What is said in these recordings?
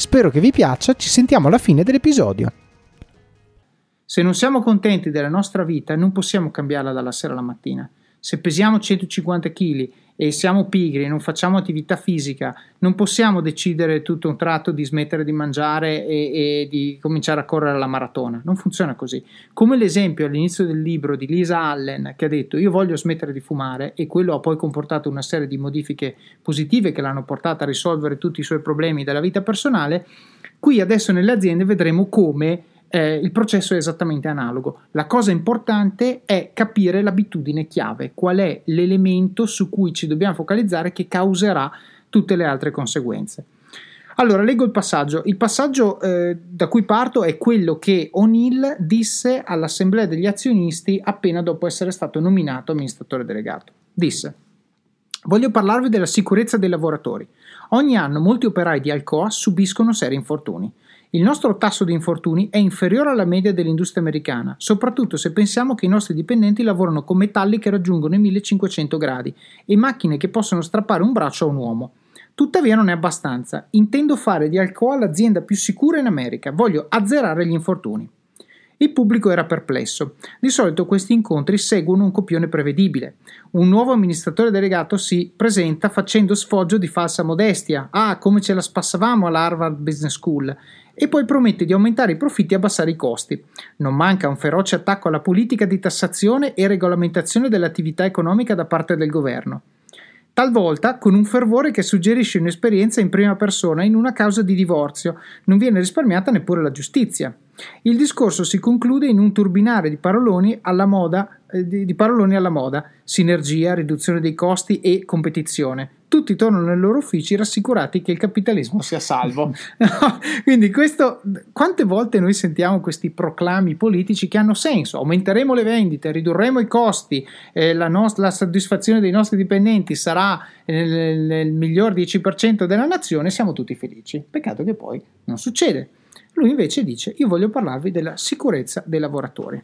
Spero che vi piaccia, ci sentiamo alla fine dell'episodio. Se non siamo contenti della nostra vita, non possiamo cambiarla dalla sera alla mattina. Se pesiamo 150 kg e siamo pigri e non facciamo attività fisica, non possiamo decidere tutto un tratto di smettere di mangiare e, e, di cominciare a correre la maratona. Non funziona così. Come l'esempio all'inizio del libro di Lisa Allen che ha detto io voglio smettere di fumare e quello ha poi comportato una serie di modifiche positive che l'hanno portata a risolvere tutti i suoi problemi della vita personale, qui adesso nelle aziende vedremo come eh, il processo è esattamente analogo. La cosa importante è capire l'abitudine chiave, qual è l'elemento su cui ci dobbiamo focalizzare che causerà tutte le altre conseguenze. Allora, leggo il passaggio. Il passaggio eh, da cui parto è quello che O'Neill disse all'assemblea degli azionisti appena dopo essere stato nominato amministratore delegato. Disse: Voglio parlarvi della sicurezza dei lavoratori. Ogni anno molti operai di Alcoa subiscono seri infortuni. Il nostro tasso di infortuni è inferiore alla media dell'industria americana, soprattutto se pensiamo che i nostri dipendenti lavorano con metalli che raggiungono i 1500 gradi e macchine che possono strappare un braccio a un uomo. Tuttavia non è abbastanza. Intendo fare di Alcoa l'azienda più sicura in America. Voglio azzerare gli infortuni. Il pubblico era perplesso. Di solito questi incontri seguono un copione prevedibile. Un nuovo amministratore delegato si presenta facendo sfoggio di falsa modestia. Ah, come ce la spassavamo all'Harvard Business School e poi promette di aumentare i profitti e abbassare i costi. Non manca un feroce attacco alla politica di tassazione e regolamentazione dell'attività economica da parte del governo. Talvolta con un fervore che suggerisce un'esperienza in prima persona in una causa di divorzio, non viene risparmiata neppure la giustizia. Il discorso si conclude in un turbinare di paroloni alla moda, eh, di, paroloni alla moda, sinergia, riduzione dei costi e competizione tutti tornano nei loro uffici rassicurati che il capitalismo sia salvo. Quindi questo, quante volte noi sentiamo questi proclami politici che hanno senso? Aumenteremo le vendite, ridurremo i costi, eh, la, nostra, la, soddisfazione dei nostri dipendenti sarà nel, nel miglior 10% della nazione, siamo tutti felici. Peccato che poi non succede. Lui invece dice io voglio parlarvi della sicurezza dei lavoratori.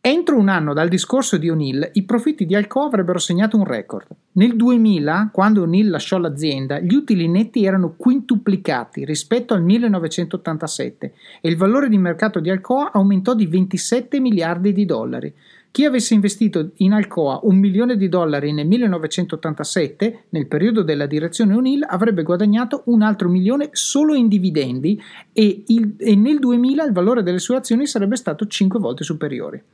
Entro un anno dal discorso di O'Neill, i profitti di Alcoa avrebbero segnato un record. Nel 2000, quando O'Neill lasciò l'azienda, gli utili netti erano quintuplicati rispetto al 1987 e il valore di mercato di Alcoa aumentò di 27 miliardi di dollari. Chi avesse investito in Alcoa un milione di dollari nel 1987, nel periodo della direzione O'Neill, avrebbe guadagnato un altro milione solo in dividendi e, il, e nel 2000 il valore delle sue azioni sarebbe stato 5 volte superiore.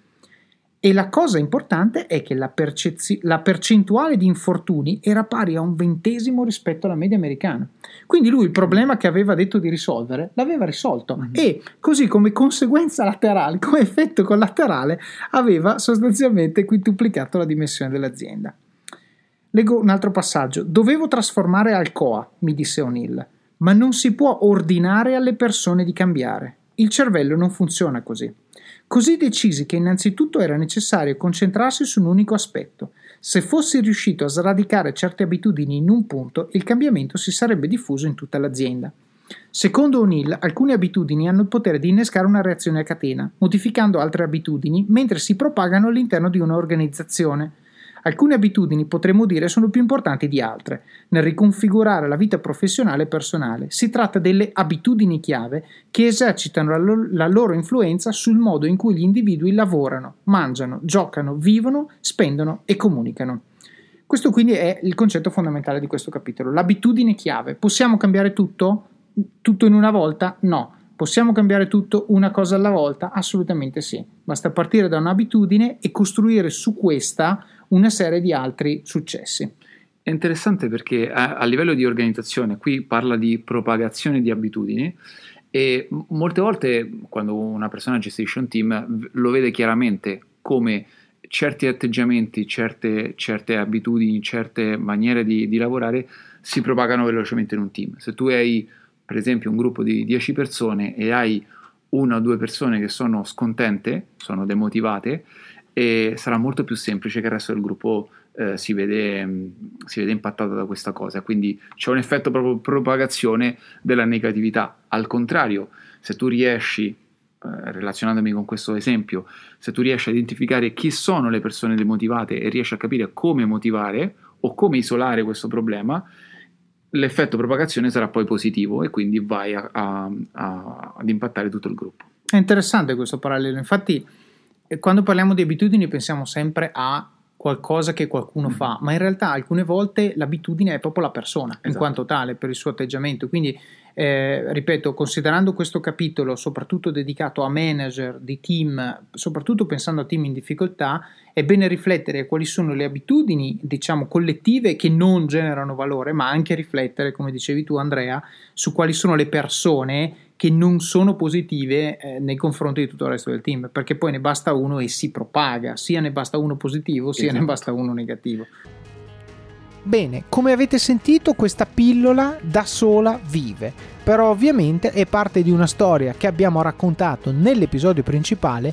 E la cosa importante è che la, percezzi- la, percentuale di infortuni era pari a un ventesimo rispetto alla media americana. Quindi lui il problema che aveva detto di risolvere l'aveva risolto mm-hmm. e così come conseguenza laterale, come effetto collaterale, aveva sostanzialmente quintuplicato la dimensione dell'azienda. Leggo un altro passaggio. Dovevo trasformare Alcoa, mi disse O'Neill, ma non si può ordinare alle persone di cambiare. Il cervello non funziona così. Così decisi che innanzitutto era necessario concentrarsi su un unico aspetto. Se fossi riuscito a sradicare certe abitudini in un punto, il cambiamento si sarebbe diffuso in tutta l'azienda. Secondo O'Neill, alcune abitudini hanno il potere di innescare una reazione a catena, modificando altre abitudini mentre si propagano all'interno di un'organizzazione. Alcune abitudini, potremmo dire, sono più importanti di altre nel riconfigurare la vita professionale e personale. Si tratta delle abitudini chiave che esercitano la, lo- la loro influenza sul modo in cui gli individui lavorano, mangiano, giocano, vivono, spendono e comunicano. Questo quindi è il concetto fondamentale di questo capitolo. L'abitudine chiave. Possiamo cambiare tutto? Tutto in una volta? No. Possiamo cambiare tutto una cosa alla volta? Assolutamente sì. Basta partire da un'abitudine e costruire su questa una serie di altri successi. È interessante perché a, a livello di organizzazione, qui parla di propagazione di abitudini e molte volte quando una persona gestisce un team lo vede chiaramente come certi atteggiamenti, certe, certe abitudini, certe maniere di, di, lavorare si propagano velocemente in un team. Se tu hai per esempio un gruppo di 10 persone e hai una o due persone che sono scontente, sono demotivate, e sarà molto più semplice che il resto del gruppo eh, si, vede, mm, si, vede, impattato da questa cosa. Quindi c'è un effetto proprio propagazione della negatività. Al contrario, se tu riesci, eh, relazionandomi con questo esempio, se tu riesci a identificare chi sono le persone demotivate e riesci a capire come motivare o come isolare questo problema, l'effetto propagazione sarà poi positivo e quindi vai a, a, a, ad impattare tutto il gruppo. È interessante questo parallelo, infatti quando parliamo di abitudini pensiamo sempre a qualcosa che qualcuno mm-hmm. fa, ma in realtà alcune volte l'abitudine è proprio la persona esatto. in quanto tale per il suo atteggiamento. Quindi, eh, ripeto, considerando questo capitolo soprattutto dedicato a manager di team, soprattutto pensando a team in difficoltà, è bene riflettere quali sono le abitudini, diciamo, collettive che non generano valore, ma anche riflettere, come dicevi tu Andrea, su quali sono le persone che non sono positive eh, nei confronti di tutto il resto del team, perché poi ne basta uno e si propaga, sia ne basta uno positivo, sia esatto. ne basta uno negativo. Bene, come avete sentito questa pillola da sola vive, però ovviamente è parte di una storia che abbiamo raccontato nell'episodio principale